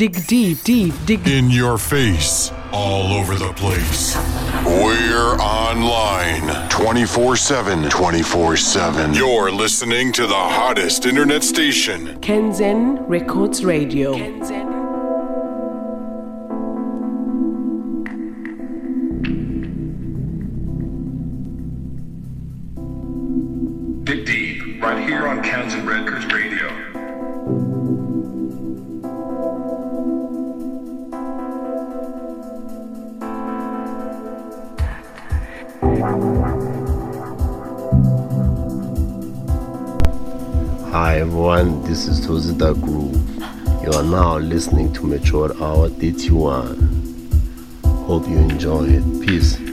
dig deep, deep, dig In your face, all over the place. We're online 24 7. 24 7. You're listening to the hottest internet station. Kanzen Records Radio. Kanzen. The Groove. You are now listening to Mature Hour DT1. Hope you enjoy it. Peace.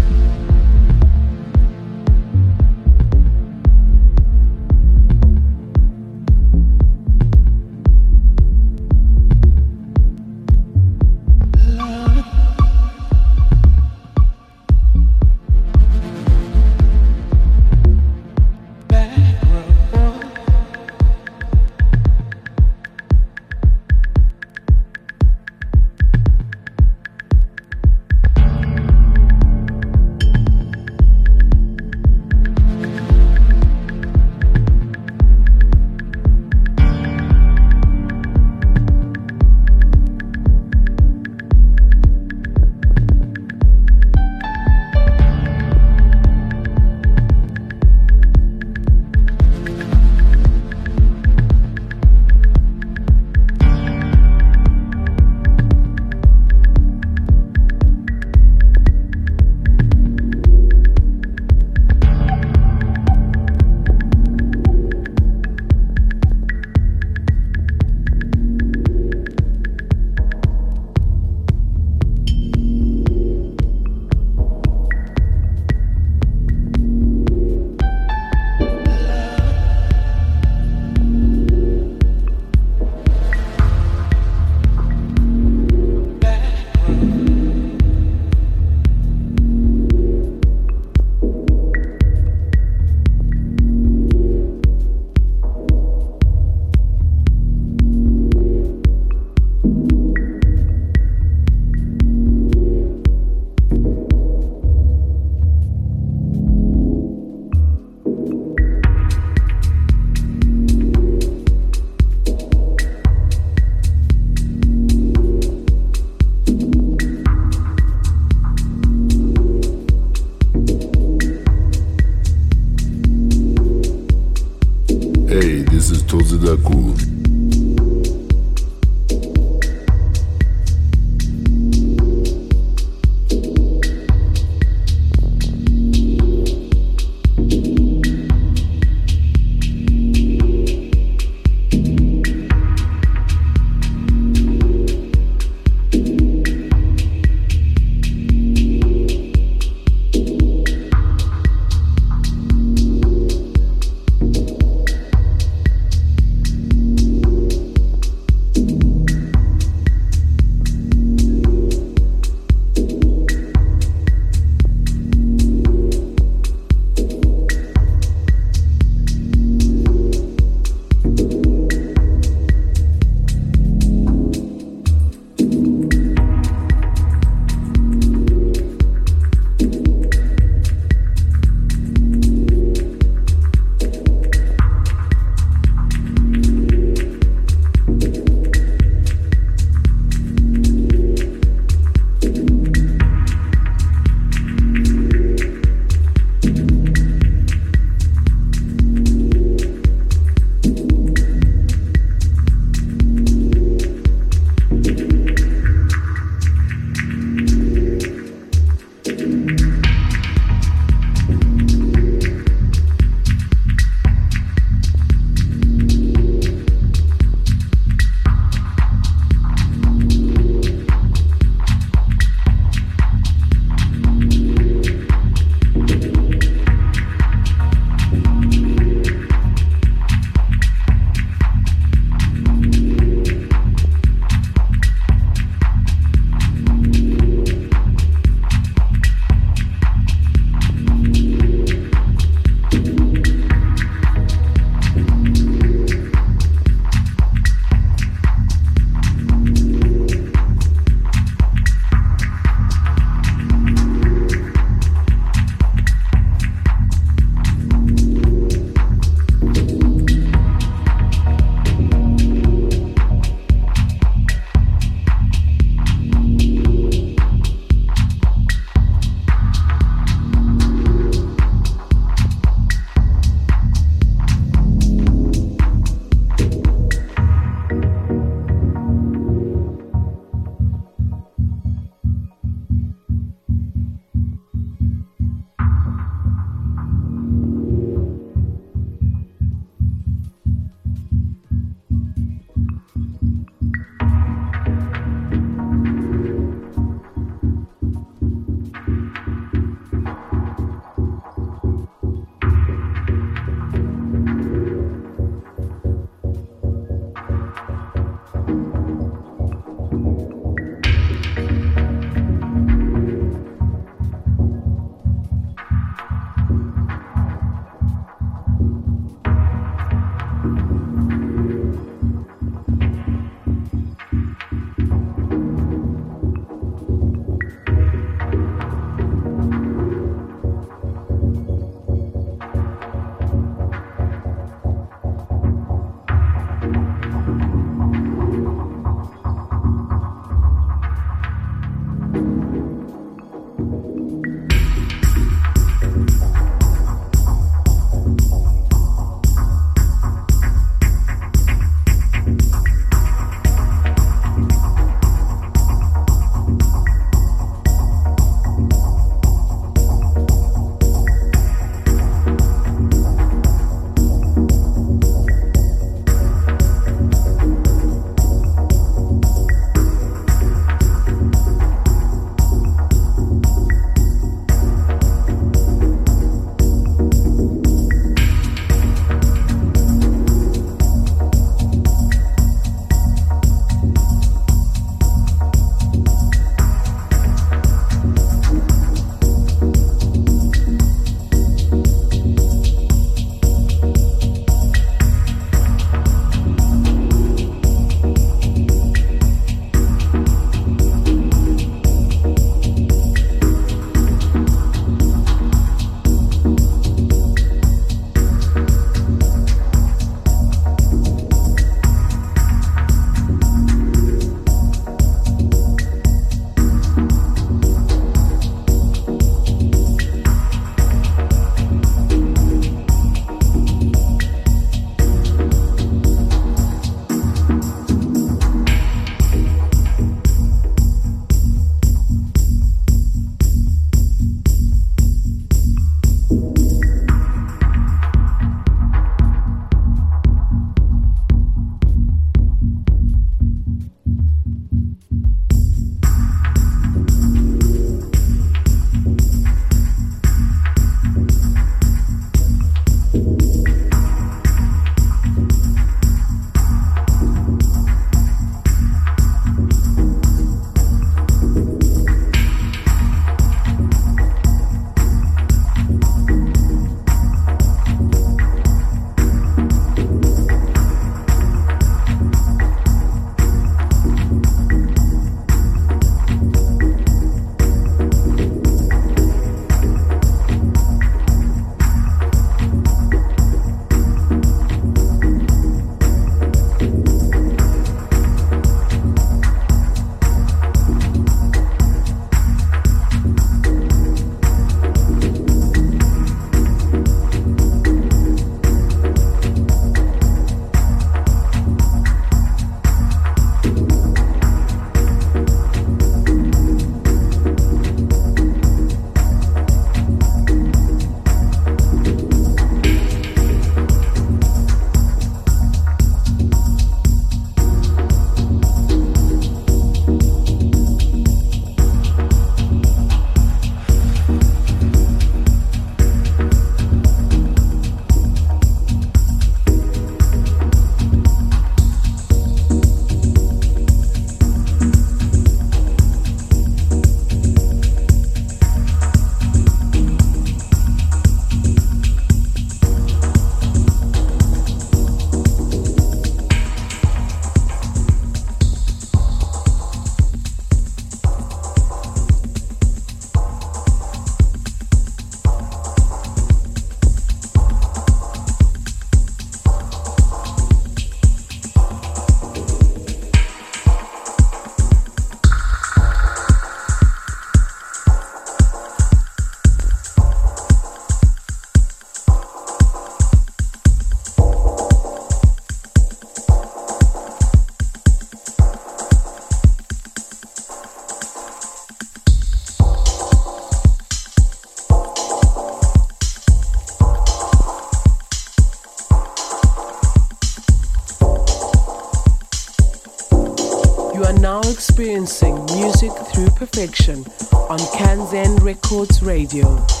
Experiencing music through perfection on Kanzen Records Radio.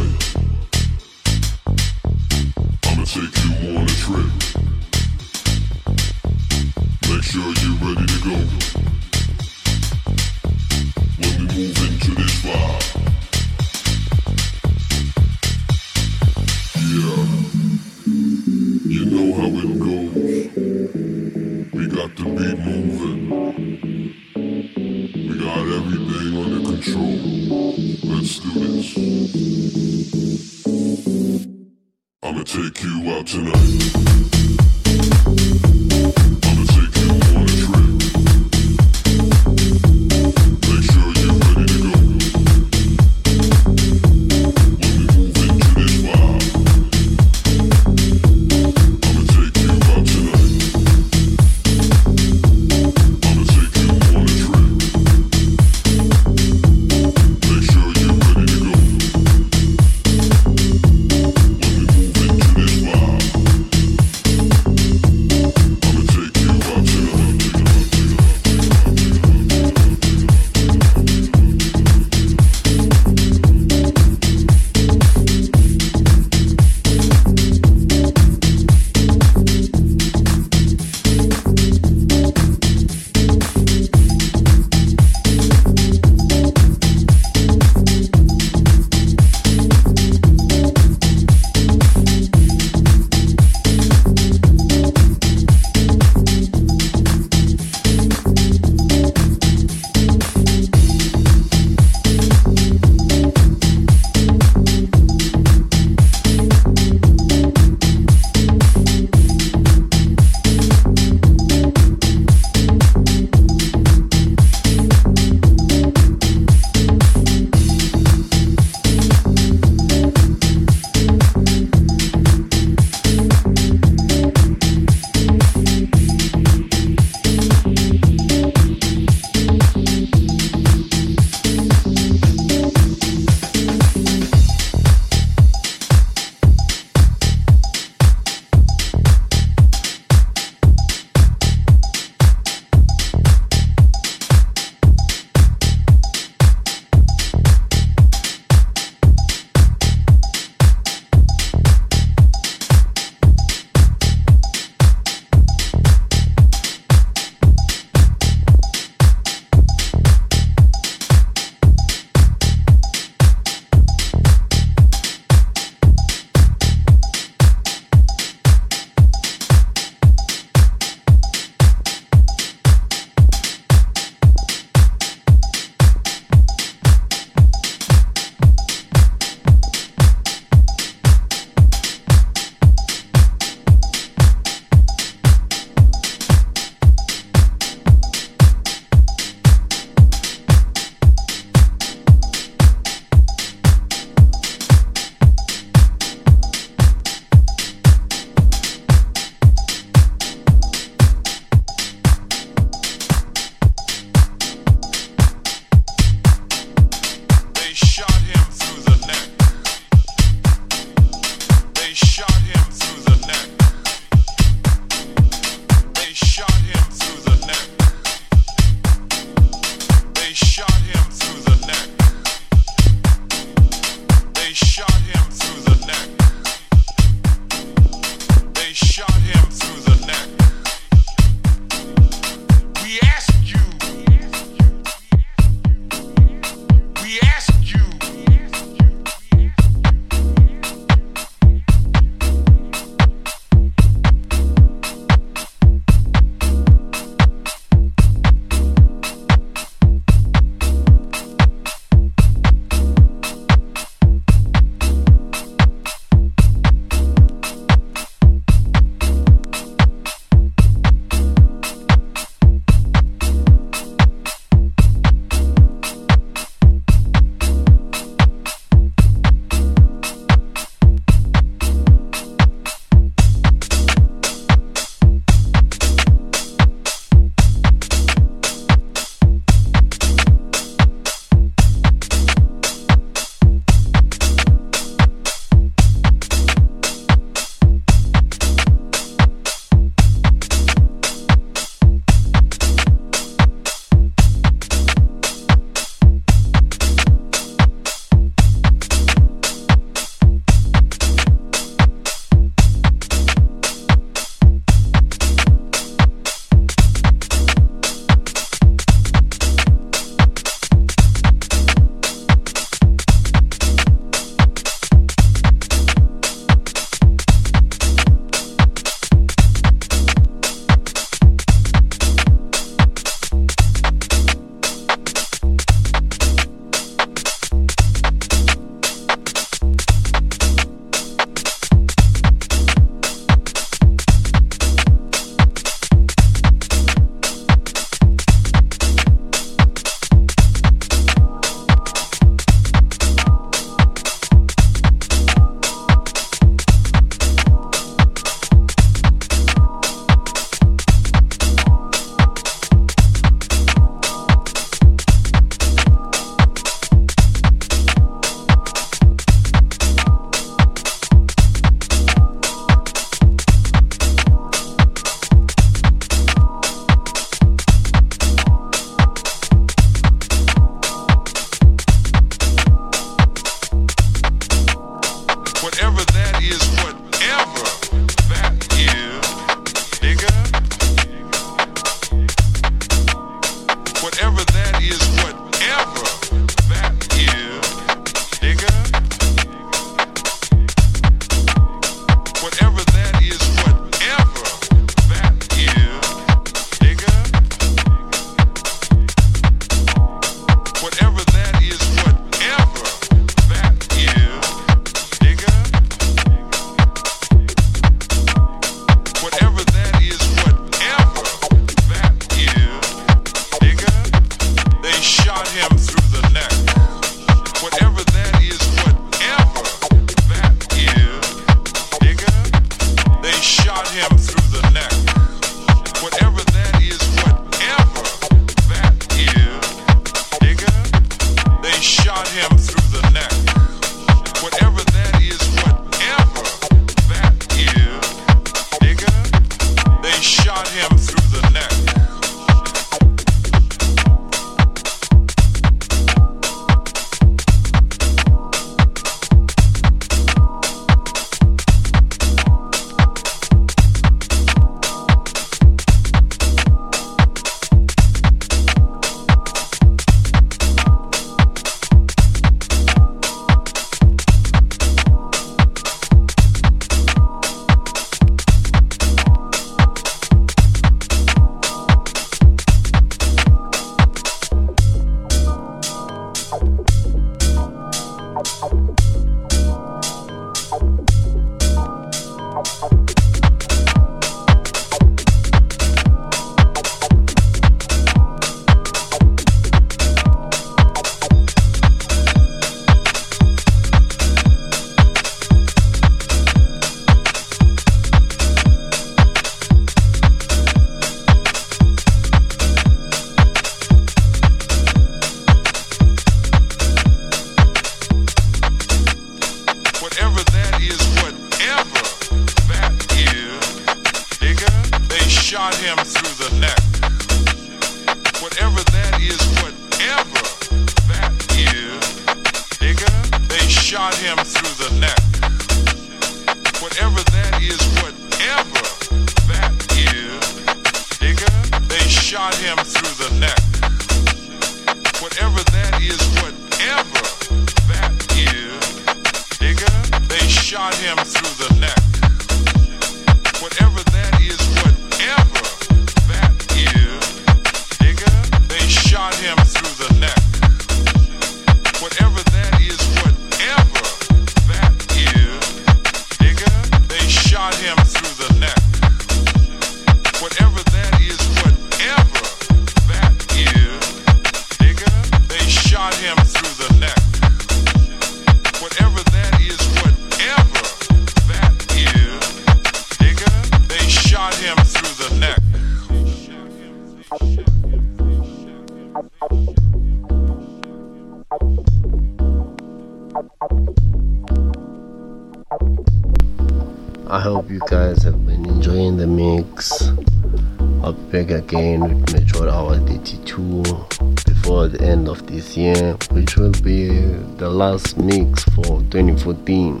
last mix for 2014.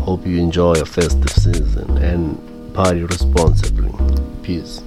Hope you enjoy a festive season and party responsibly. Peace.